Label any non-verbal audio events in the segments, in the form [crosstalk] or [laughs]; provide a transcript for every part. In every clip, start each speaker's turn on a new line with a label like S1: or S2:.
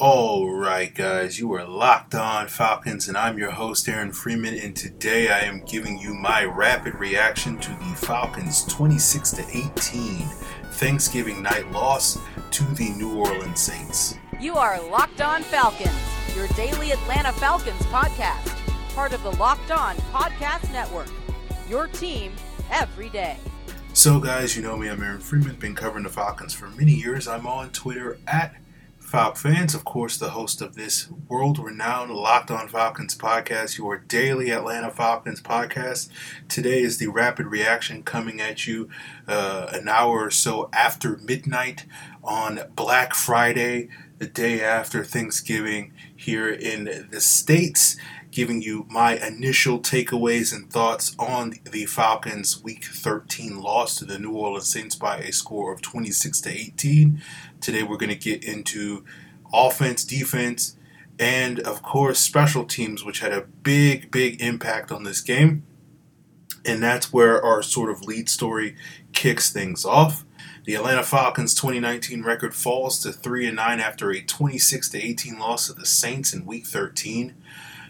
S1: All right, guys, you are locked on Falcons, and I'm your host, Aaron Freeman. And today I am giving you my rapid reaction to the Falcons' 26 to 18 Thanksgiving night loss to the New Orleans Saints.
S2: You are Locked On Falcons, your daily Atlanta Falcons podcast, part of the Locked On Podcast Network. Your team every day.
S1: So, guys, you know me, I'm Aaron Freeman, been covering the Falcons for many years. I'm on Twitter at Fans, of course, the host of this world renowned Locked On Falcons podcast, your daily Atlanta Falcons podcast. Today is the rapid reaction coming at you uh, an hour or so after midnight on Black Friday, the day after Thanksgiving here in the States giving you my initial takeaways and thoughts on the Falcons' Week 13 loss to the New Orleans Saints by a score of 26 to 18. Today we're going to get into offense, defense, and of course special teams, which had a big, big impact on this game. And that's where our sort of lead story kicks things off. The Atlanta Falcons 2019 record falls to 3 and 9 after a 26 to 18 loss to the Saints in week 13.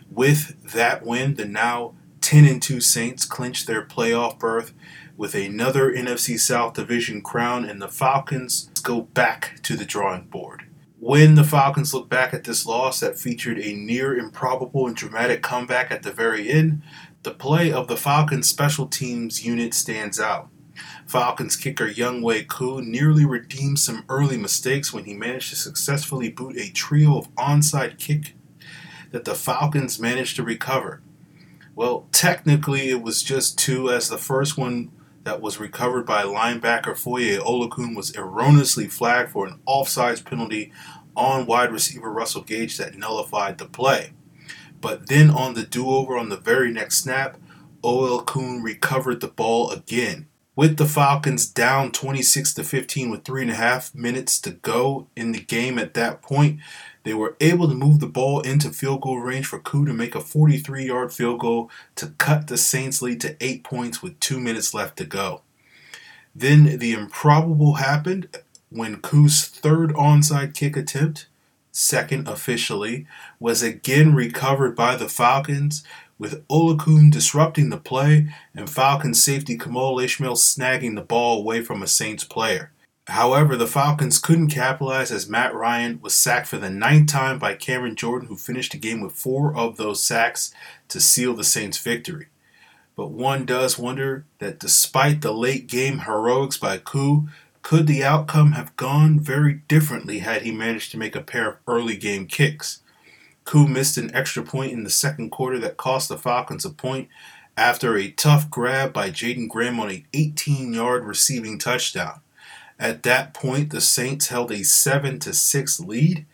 S1: With that win, the now 10 and 2 Saints clinch their playoff berth with another NFC South division crown, and the Falcons go back to the drawing board. When the Falcons look back at this loss that featured a near improbable and dramatic comeback at the very end, the play of the Falcons special teams unit stands out. Falcons kicker Younghoe Koo nearly redeemed some early mistakes when he managed to successfully boot a trio of onside kick that the Falcons managed to recover. Well, technically, it was just two, as the first one that was recovered by linebacker Foye Oluokun was erroneously flagged for an offsides penalty on wide receiver Russell Gage that nullified the play. But then on the do over on the very next snap, Oluokun recovered the ball again. With the Falcons down 26 to 15 with three and a half minutes to go in the game at that point, they were able to move the ball into field goal range for Koo to make a 43 yard field goal to cut the Saints' lead to eight points with two minutes left to go. Then the improbable happened when Koo's third onside kick attempt, second officially, was again recovered by the Falcons, with Oluokun disrupting the play and Falcons safety Kemal Ishmael snagging the ball away from a Saints player. However, the Falcons couldn't capitalize as Matt Ryan was sacked for the ninth time by Cameron Jordan, who finished the game with four of those sacks to seal the Saints' victory. But one does wonder that despite the late game heroics by Koo, could the outcome have gone very differently had he managed to make a pair of early game kicks? Koo missed an extra point in the second quarter that cost the Falcons a point after a tough grab by Jaeden Graham on an 18 yard receiving touchdown. At that point, the Saints held a 7 to 6 lead,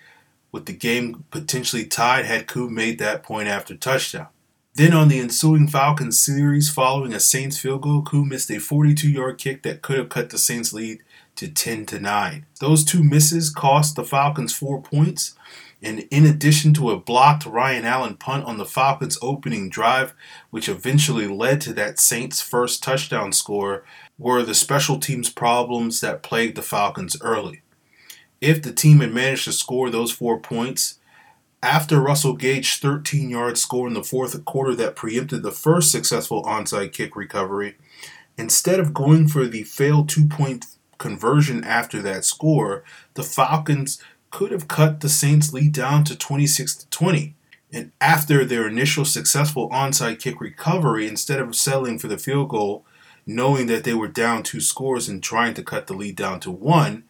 S1: with the game potentially tied had Koo made that point after touchdown. Then on the ensuing Falcons series, following a Saints field goal, Koo missed a 42-yard kick that could have cut the Saints lead to 10 to 9. Those two misses cost the Falcons 4 points, and in addition to a blocked Ryan Allen punt on the Falcons' opening drive, which eventually led to that Saints' first touchdown score, were the special teams problems that plagued the Falcons early. If the team had managed to score those four points, after Russell Gage's 13 yard score in the fourth quarter that preempted the first successful onside kick recovery, instead of going for the failed two point conversion after that score, the Falcons could have cut the Saints' lead down to 26 to 20. And after their initial successful onside kick recovery, instead of settling for the field goal, knowing that they were down two scores and trying to cut the lead down to one,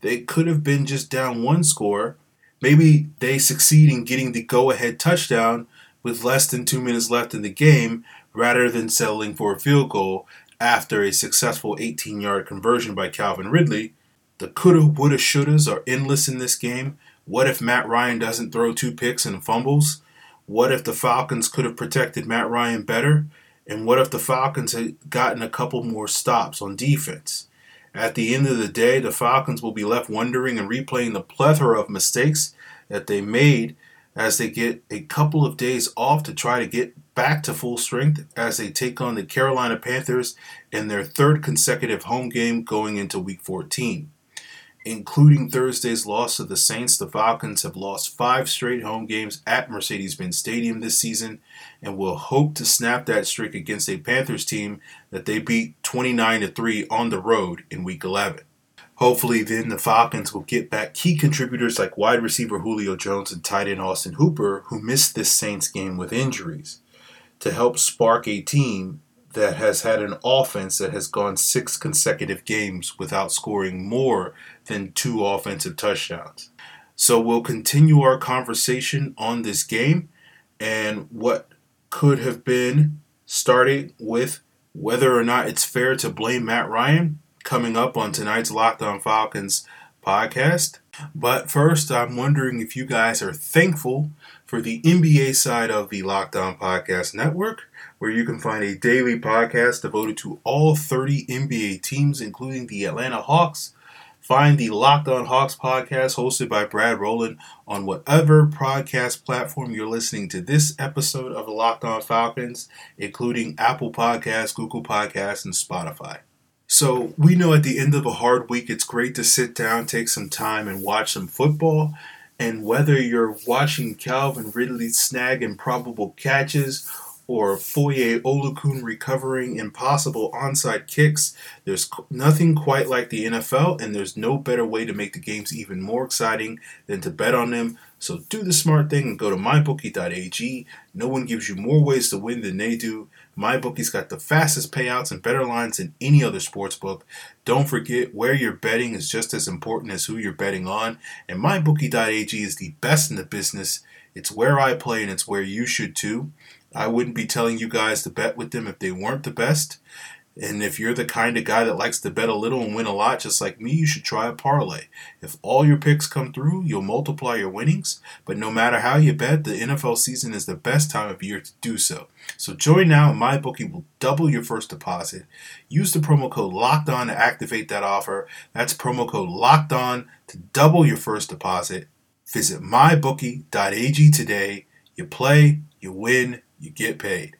S1: they could have been just down one score. Maybe they succeed in getting the go ahead touchdown with less than two minutes left in the game rather than settling for a field goal after a successful 18 yard conversion by Calvin Ridley. The coulda, woulda, shouldas are endless in this game. What if Matt Ryan doesn't throw two picks and fumbles? What if the Falcons could have protected Matt Ryan better? And what if the Falcons had gotten a couple more stops on defense? At the end of the day, the Falcons will be left wondering and replaying the plethora of mistakes that they made as they get a couple of days off to try to get back to full strength as they take on the Carolina Panthers in their third consecutive home game going into week 14. Including Thursday's loss to the Saints, the Falcons have lost five straight home games at Mercedes Benz Stadium this season and will hope to snap that streak against a Panthers team that they beat 29 3 on the road in Week 11. Hopefully, then the Falcons will get back key contributors like wide receiver Julio Jones and tight end Austin Hooper, who missed this Saints game with injuries, to help spark a team that has had an offense that has gone six consecutive games without scoring more than two offensive touchdowns. So we'll continue our conversation on this game and what could have been starting with whether or not it's fair to blame Matt Ryan coming up on tonight's Locked On Falcons podcast. But first, I'm wondering if you guys are thankful for the NBA side of the Locked On Podcast Network where you can find a daily podcast devoted to all 30 NBA teams, including the Atlanta Hawks. Find the Locked On Hawks podcast hosted by Brad Rowland on whatever podcast platform you're listening to this episode of the Locked On Falcons, including Apple Podcasts, Google Podcasts, and Spotify. So, we know at the end of a hard week, it's great to sit down, take some time, and watch some football. And whether you're watching Calvin Ridley snag improbable catches or Foye Oluokun recovering impossible onside kicks. There's nothing quite like the NFL, and there's no better way to make the games even more exciting than to bet on them. So do the smart thing and go to mybookie.ag. No one gives you more ways to win than they do. MyBookie's got the fastest payouts and better lines than any other sports book. Don't forget, where you're betting is just as important as who you're betting on, and MyBookie.ag is the best in the business. It's where I play, and it's where you should too. I wouldn't be telling you guys to bet with them if they weren't the best. And if you're the kind of guy that likes to bet a little and win a lot, just like me, you should try a parlay. If all your picks come through, you'll multiply your winnings. But no matter how you bet, the NFL season is the best time of year to do so. So join now, and MyBookie will double your first deposit. Use the promo code Locked On to activate that offer. That's promo code Locked On to double your first deposit. Visit mybookie.ag today. You play, you win you get paid.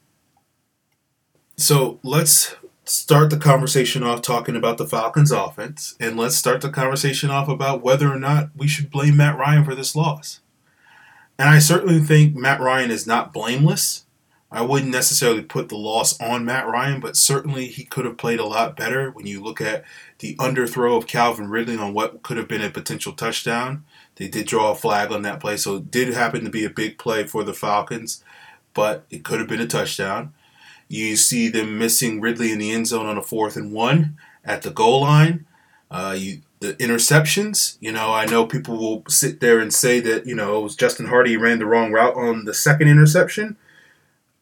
S1: So let's start the conversation off talking about the Falcons offense, and let's start the conversation off about whether or not we should blame Matt Ryan for this loss. And I certainly think Matt Ryan is not blameless. I wouldn't necessarily put the loss on Matt Ryan, but certainly he could have played a lot better when you look at the underthrow of Calvin Ridley on what could have been a potential touchdown. They did draw a flag on that play, so it did happen to be a big play for the Falcons but it could have been a touchdown. You see them missing Ridley in the end zone on a fourth and one at the goal line. Uh, you the interceptions. You know, I know people will sit there and say that you know it was Justin Hardy ran the wrong route on the second interception.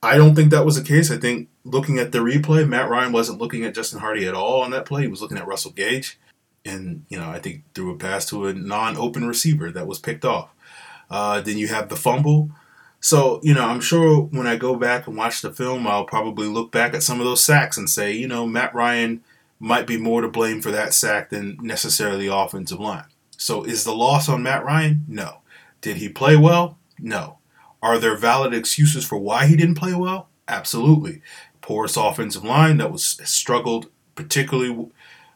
S1: I don't think that was the case. I think looking at the replay, Matt Ryan wasn't looking at Justin Hardy at all on that play. He was looking at Russell Gage, and you know I think threw a pass to a non-open receiver that was picked off. Uh, then you have the fumble. So, you know, I'm sure when I go back and watch the film, I'll probably look back at some of those sacks and say, you know, Matt Ryan might be more to blame for that sack than necessarily the offensive line. So, is the loss on Matt Ryan? No. Did he play well? No. Are there valid excuses for why he didn't play well? Absolutely. Porous offensive line that was struggled particularly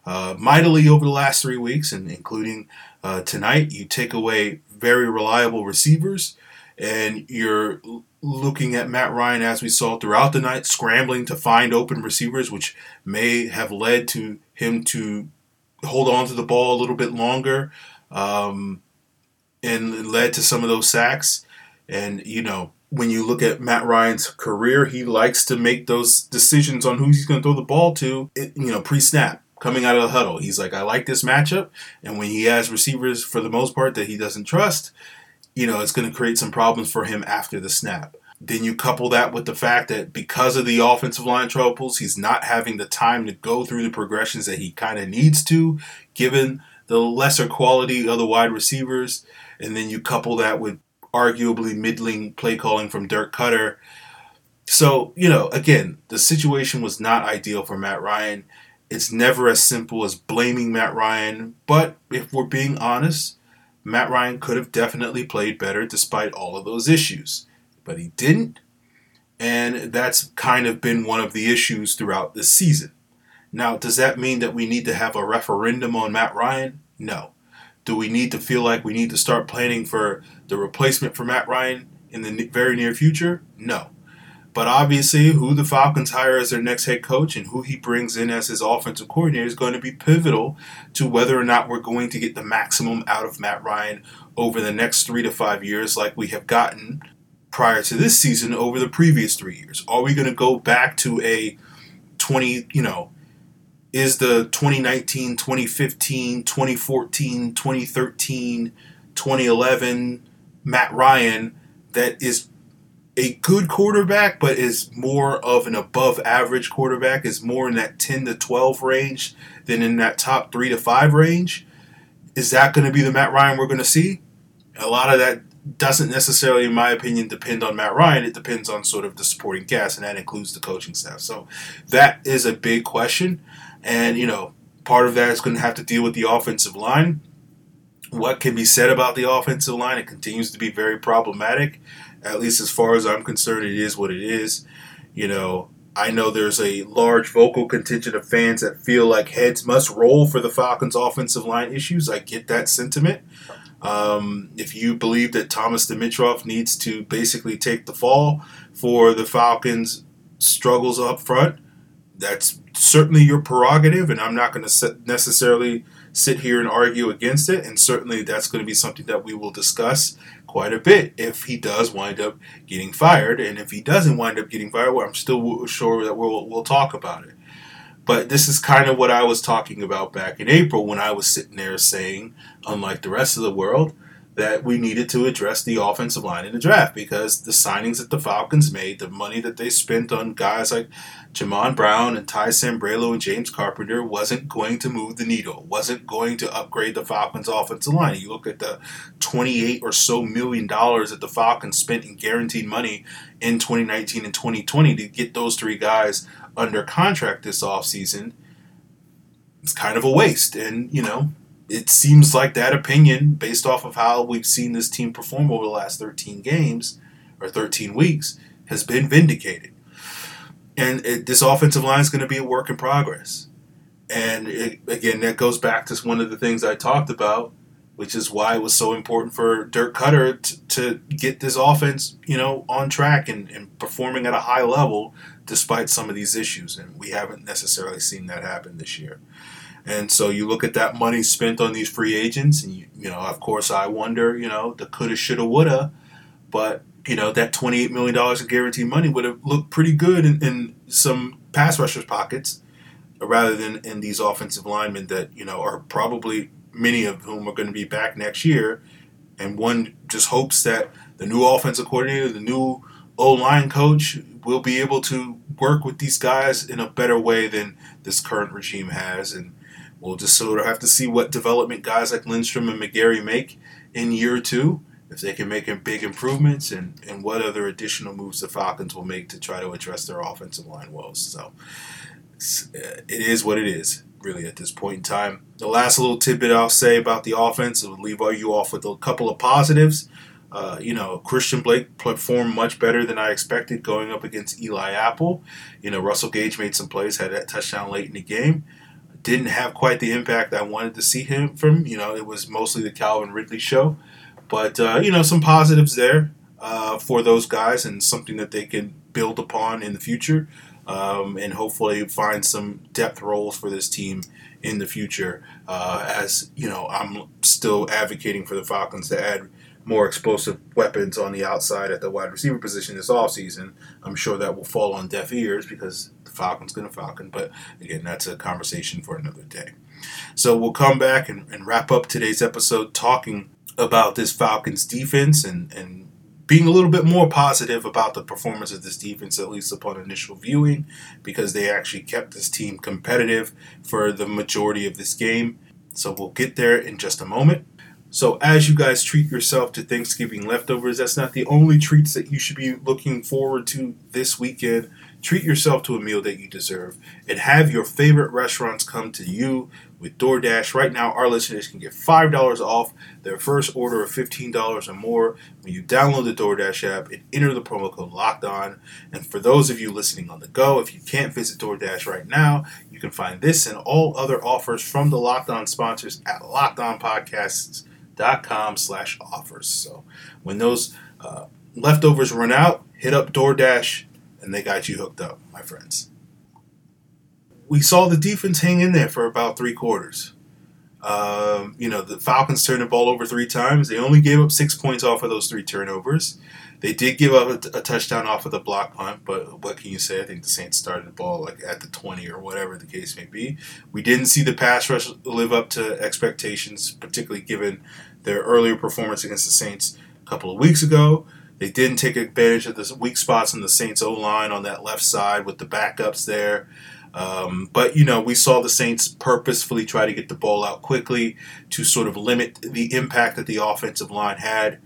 S1: uh, mightily over the last three weeks, and including uh, tonight. You take away very reliable receivers and you're looking at Matt Ryan as we saw throughout the night, scrambling to find open receivers, which may have led to him to hold on to the ball a little bit longer, um, and led to some of those sacks. And you know, when you look at Matt Ryan's career, he likes to make those decisions on who he's going to throw the ball to. You know, pre-snap. Coming out of the huddle, he's like, I like this matchup. And when he has receivers, for the most part, that he doesn't trust, you know, it's going to create some problems for him after the snap. Then you couple that with the fact that because of the offensive line troubles, he's not having the time to go through the progressions that he kind of needs to, given the lesser quality of the wide receivers. And then you couple that with arguably middling play calling from Dirk Koetter. So, you know, again, the situation was not ideal for Matt Ryan. It's never as simple as blaming Matt Ryan, but if we're being honest, Matt Ryan could have definitely played better despite all of those issues, but he didn't. And that's kind of been one of the issues throughout this season. Now, does that mean that we need to have a referendum on Matt Ryan? No. Do we need to feel like we need to start planning for the replacement for Matt Ryan in the very near future? No. But obviously, who the Falcons hire as their next head coach and who he brings in as his offensive coordinator is going to be pivotal to whether or not we're going to get the maximum out of Matt Ryan over the next three to five years, like we have gotten prior to this season over the previous three years. Are we going to go back to a 20, you know, is the 2019, 2015, 2014, 2013, 2011 Matt Ryan that is a good quarterback, but is more of an above average quarterback, is more in that 10 to 12 range than in that top three to five range. Is that going to be the Matt Ryan we're going to see? A lot of that doesn't necessarily, in my opinion, depend on Matt Ryan. It depends on sort of the supporting cast, and that includes the coaching staff. So that is a big question. And, you know, part of that is going to have to deal with the offensive line. What can be said about the offensive line? It continues to be very problematic at least as far as I'm concerned, it is what it is. You know, I know there's a large vocal contingent of fans that feel like heads must roll for the Falcons' offensive line issues. I get that sentiment. Um, if you believe that Thomas Dimitroff needs to basically take the fall for the Falcons' struggles up front, that's certainly your prerogative, and I'm not going to necessarily sit here and argue against it. And certainly that's going to be something that we will discuss quite a bit if he does wind up getting fired. And if he doesn't wind up getting fired, well, I'm still sure that we'll, we'll talk about it. But this is kind of what I was talking about back in April when I was sitting there saying, unlike the rest of the world, that we needed to address the offensive line in the draft because the signings that the Falcons made, the money that they spent on guys like Jamon Brown and Ty Sambrailo and James Carpenter wasn't going to move the needle, wasn't going to upgrade the Falcons' offensive line. You look at the 28 or so million dollars that the Falcons spent in guaranteed money in 2019 and 2020 to get those three guys under contract this offseason. It's kind of a waste. And, you know, it seems like that opinion, based off of how we've seen this team perform over the last 13 games or 13 weeks, has been vindicated. And it, this offensive line is going to be a work in progress. And it, again, that goes back to one of the things I talked about, which is why it was so important for Dirk Koetter to, to get this offense, you know, on track and, and performing at a high level despite some of these issues. And we haven't necessarily seen that happen this year. And so you look at that money spent on these free agents, and you, you know, of course, I wonder, you know, the coulda, shoulda, woulda, but you know that twenty-eight million dollars in guaranteed money would have looked pretty good in, in some pass rushers' pockets, rather than in these offensive linemen that you know are probably many of whom are going to be back next year, and one just hopes that the new offensive coordinator, the new O line coach, will be able to work with these guys in a better way than this current regime has, and We'll just sort of have to see what development guys like Lindstrom and McGary make in year two, if they can make big improvements, and, and what other additional moves the Falcons will make to try to address their offensive line woes. So uh, it is what it is, really, at this point in time. The last little tidbit I'll say about the offense, I'll leave you off with a couple of positives. Uh, you know, Christian Blake performed much better than I expected going up against Eli Apple. You know, Russell Gage made some plays, had that touchdown late in the game didn't have quite the impact I wanted to see him from. You know, it was mostly the Calvin Ridley show, but uh, you know, some positives there uh, for those guys and something that they can build upon in the future, um, and hopefully find some depth roles for this team in the future. Uh, as you know, I'm still advocating for the Falcons to add more explosive weapons on the outside at the wide receiver position this offseason. I'm sure that will fall on deaf ears because Falcon's going to Falcon. But again, that's a conversation for another day. So we'll come back and, and wrap up today's episode talking about this Falcons defense and, and being a little bit more positive about the performance of this defense, at least upon initial viewing, because they actually kept this team competitive for the majority of this game. So we'll get there in just a moment. So, as you guys treat yourself to Thanksgiving leftovers, that's not the only treats that you should be looking forward to this weekend. Treat yourself to a meal that you deserve and have your favorite restaurants come to you with DoorDash. Right now, our listeners can get $5 off their first order of $15 or more when you download the DoorDash app and enter the promo code Locked On. And for those of you listening on the go, if you can't visit DoorDash right now, you can find this and all other offers from the Locked On sponsors at LockedOnPodcasts.com slash offers. So when those uh, leftovers run out, hit up DoorDash and they got you hooked up, my friends we saw the defense hang in there for about three quarters. Um, you know, the Falcons turned the ball over three times. They only gave up six points off of those three turnovers. They did give up a, a, touchdown off of the block punt, but what can you say? I think the Saints started the ball like at the 20 or whatever the case may be. We didn't see the pass rush live up to expectations, particularly given their earlier performance against the Saints a couple of weeks ago. They didn't take advantage of the weak spots in the Saints O line on that left side with the backups there. Um, but you know, we saw the Saints purposefully try to get the ball out quickly to sort of limit the impact that the offensive line had.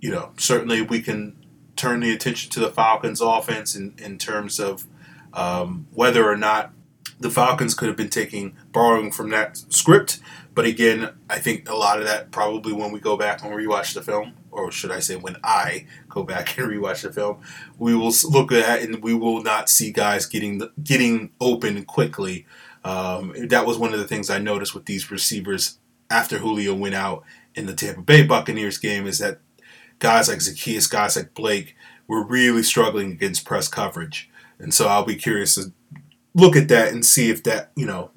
S1: You know, certainly we can turn the attention to the Falcons' offense in, in terms of um, whether or not the Falcons could have been taking borrowing from that script. But again, I think a lot of that probably when we go back and rewatch the film or should I say, when I go back [laughs] and rewatch the film, we will look at and we will not see guys getting getting open quickly. Um, that was one of the things I noticed with these receivers after Julio went out in the Tampa Bay Buccaneers game is that guys like Zaccheaus, guys like Blake were really struggling against press coverage, and so I'll be curious to look at that and see if that you know.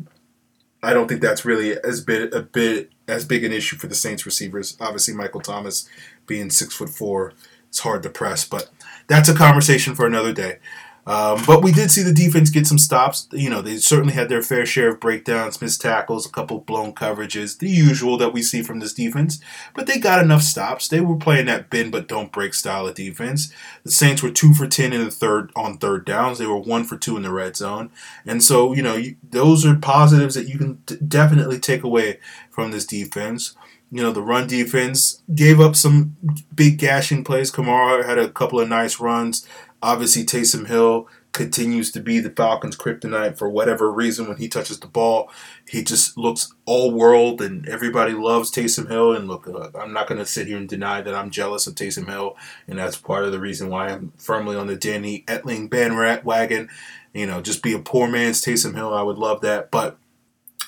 S1: I don't think that's really as bit a bit as big an issue for the Saints receivers. Obviously, Michael Thomas being six foot four, it's hard to press, but that's a conversation for another day. Um, but we did see the defense get some stops. You know, they certainly had their fair share of breakdowns, missed tackles, a couple blown coverages, the usual that we see from this defense. But they got enough stops. They were playing that bend but don't break style of defense. The Saints were two for ten in the third on third downs. They were one for two in the red zone, and so you know you, those are positives that you can definitely take away from this defense. You know, the run defense gave up some big gashing plays. Kamara had a couple of nice runs. Obviously, Taysom Hill continues to be the Falcons' kryptonite for whatever reason. When he touches the ball, he just looks all world, and everybody loves Taysom Hill. And look, uh, I'm not going to sit here and deny that I'm jealous of Taysom Hill, and that's part of the reason why I'm firmly on the Danny Etling bandwagon. You know, just be a poor man's Taysom Hill. I would love that, but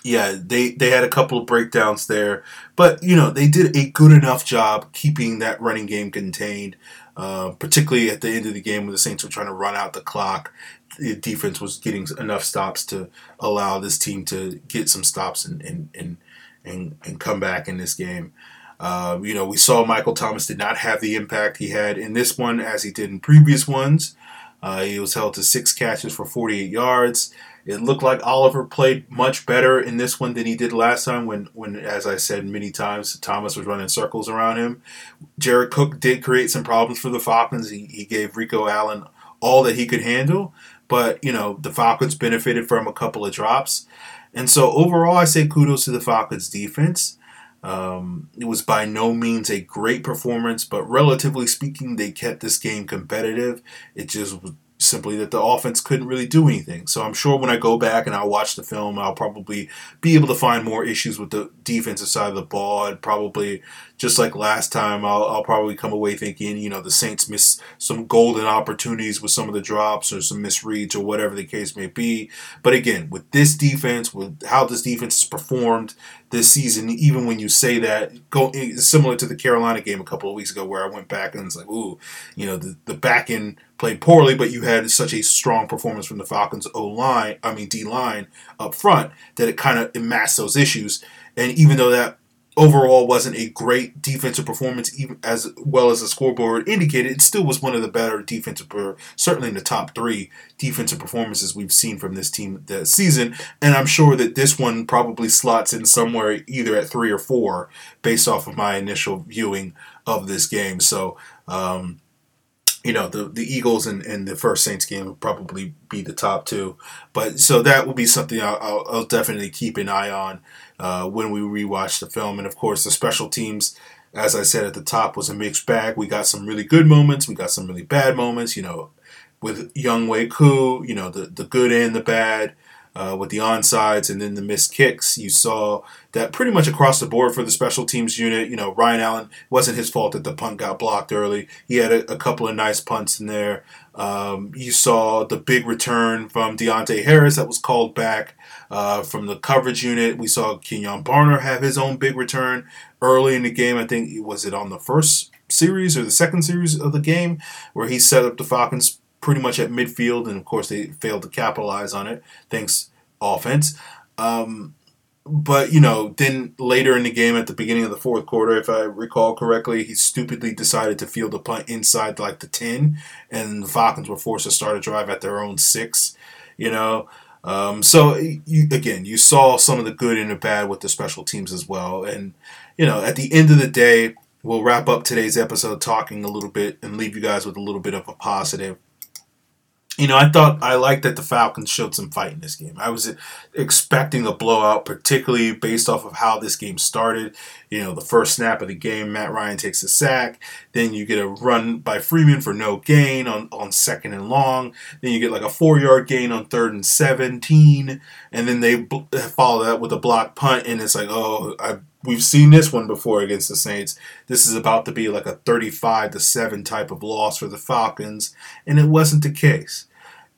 S1: yeah, they they had a couple of breakdowns there, but you know they did a good enough job keeping that running game contained. Uh, particularly at the end of the game when the Saints were trying to run out the clock, the defense was getting enough stops to allow this team to get some stops and and and and, and come back in this game. Uh, you know, we saw Michael Thomas did not have the impact he had in this one as he did in previous ones. Uh, he was held to six catches for 48 yards. It looked like Oliver played much better in this one than he did last time when, when as I said many times, Thomas was running circles around him. Jared Cook did create some problems for the Falcons. He, he gave Rico Allen all that he could handle, but, you know, the Falcons benefited from a couple of drops. And so overall, I say kudos to the Falcons defense. Um, it was by no means a great performance, but relatively speaking, they kept this game competitive. It just simply that the offense couldn't really do anything. So I'm sure when I go back and I'll watch the film, I'll probably be able to find more issues with the defensive side of the ball. And probably, just like last time, I'll, I'll probably come away thinking, you know, the Saints missed some golden opportunities with some of the drops or some misreads or whatever the case may be. But again, with this defense, with how this defense has performed this season, even when you say that, go similar to the Carolina game a couple of weeks ago where I went back and it's like, ooh, you know, the, the back end played poorly, but you had such a strong performance from the Falcons O line, I mean D line up front, that it kind of masked those issues. And even though that overall wasn't a great defensive performance, even as well as the scoreboard indicated, it still was one of the better defensive, certainly in the top three defensive performances we've seen from this team this season. And I'm sure that this one probably slots in somewhere either at three or four, based off of my initial viewing of this game. So. Um, you know the the Eagles and, and the first Saints game will probably be the top two, but so that will be something I'll, I'll, I'll definitely keep an eye on uh, when we rewatch the film, and of course the special teams, as I said at the top, was a mixed bag. We got some really good moments, we got some really bad moments. You know, with Younghoe Koo, you know the the good and the bad. uh, with the onsides and then the missed kicks. You saw that pretty much across the board for the special teams unit. You know, Ryan Allen wasn't his fault that the punt got blocked early. He had a, a couple of nice punts in there. Um, you saw the big return from Deonte Harris that was called back uh, from the coverage unit. We saw Kenjon Barner have his own big return early in the game. I think was it on the first series or the second series of the game where he set up the Falcons pretty much at midfield, and of course they failed to capitalize on it. Thanks offense. Um, but you know, then later in the game, at the beginning of the fourth quarter, if I recall correctly, he stupidly decided to field a punt inside like the ten, and the Falcons were forced to start a drive at their own six. You know, um, so you, again, you saw some of the good and the bad with the special teams as well, and you know, at the end of the day, we'll wrap up today's episode talking a little bit and leave you guys with a little bit of a positive you know, I thought I liked that the Falcons showed some fight in this game. I was expecting a blowout, particularly based off of how this game started. You know, the first snap of the game, Matt Ryan takes a sack. Then you get a run by Freeman for no gain on, on second and long. Then you get like a four yard gain on third and 17. And then they follow that with a block punt. And it's like, oh, I we've seen this one before against the Saints. This is about to be like a 35 to 7 type of loss for the Falcons, and it wasn't the case.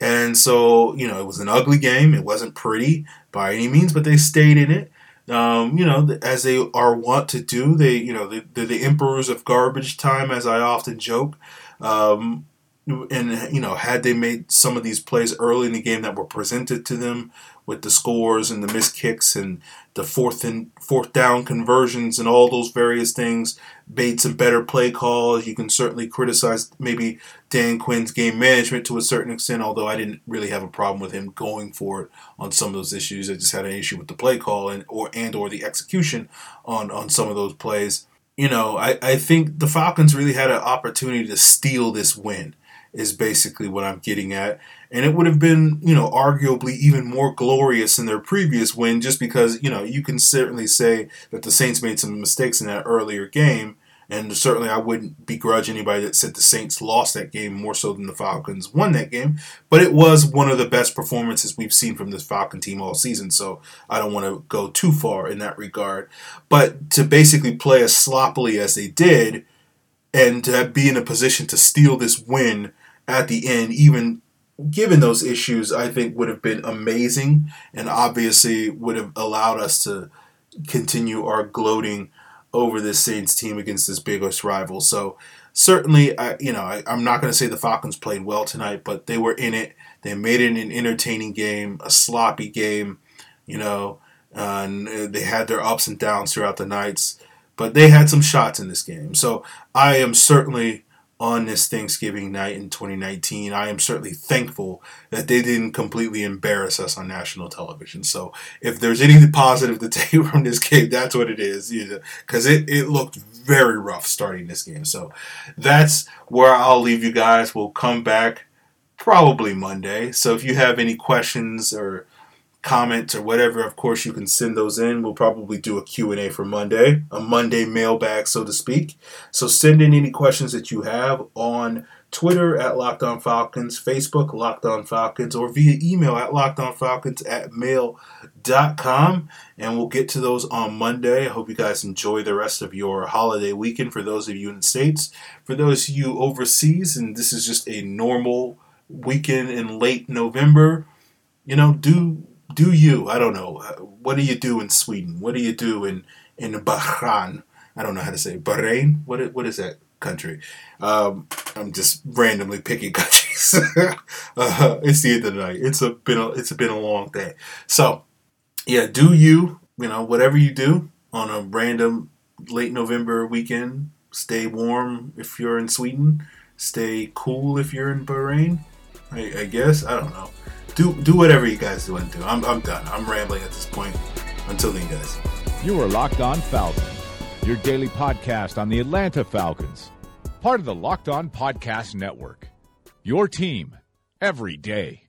S1: And so, you know, it was an ugly game. It wasn't pretty by any means, but they stayed in it. Um, you know, as they are wont to do. They, you know, they're the emperors of garbage time, as I often joke. Um, and you know, had they made some of these plays early in the game that were presented to them with the scores and the missed kicks and the fourth and fourth down conversions and all those various things, made some better play calls. You can certainly criticize maybe Dan Quinn's game management to a certain extent, although I didn't really have a problem with him going for it on some of those issues. I just had an issue with the play call and or and or the execution on on some of those plays. You know, I, I think the Falcons really had an opportunity to steal this win is basically what I'm getting at. And it would have been, you know, arguably even more glorious in their previous win just because, you know, you can certainly say that the Saints made some mistakes in that earlier game. And certainly I wouldn't begrudge anybody that said the Saints lost that game more so than the Falcons won that game. But it was one of the best performances we've seen from this Falcon team all season. So I don't want to go too far in that regard. But to basically play as sloppily as they did and to be in a position to steal this win at the end, even given those issues, I think would have been amazing and obviously would have allowed us to continue our gloating over this Saints team against this biggest rival. So certainly, I, you know, I, am not going to say the Falcons played well tonight, but they were in it. They made it an entertaining game, a sloppy game, you know, and they had their ups and downs throughout the nights, but they had some shots in this game. So I am certainly on this Thanksgiving night in 2019. I am certainly thankful that they didn't completely embarrass us on national television. So if there's anything positive to [laughs] take from this game, that's what it is. Because it, it looked very rough starting this game. So that's where I'll leave you guys. We'll come back probably Monday. So if you have any questions or comments or whatever, of course you can send those in. We'll probably do a Q&A for Monday, a Monday mailbag, so to speak. So send in any questions that you have on Twitter at Locked On Falcons, Facebook Locked On Falcons, or via email at lockedonfalcons at mail.com. And we'll get to those on Monday. I hope you guys enjoy the rest of your holiday weekend for those of you in the States. For those of you overseas, and this is just a normal weekend in late November, you know, do do you? I don't know. What do you do in Sweden? What do you do in in Bahrain? I don't know how to say it. Bahrain. What what is that country? Um, I'm just randomly picking [laughs] countries. uh, it's the end of the night. It's a been a, it's been a long day. So yeah, do you you know whatever you do on a random late November weekend? Stay warm if you're in Sweden. Stay cool if you're in Bahrain. I, I guess I don't know do do whatever you guys want to do. I'm, I'm done. I'm rambling at this point. Until then, guys.
S3: You are Locked On Falcons, your daily podcast on the Atlanta Falcons, part of the Locked On Podcast Network. Your team every day.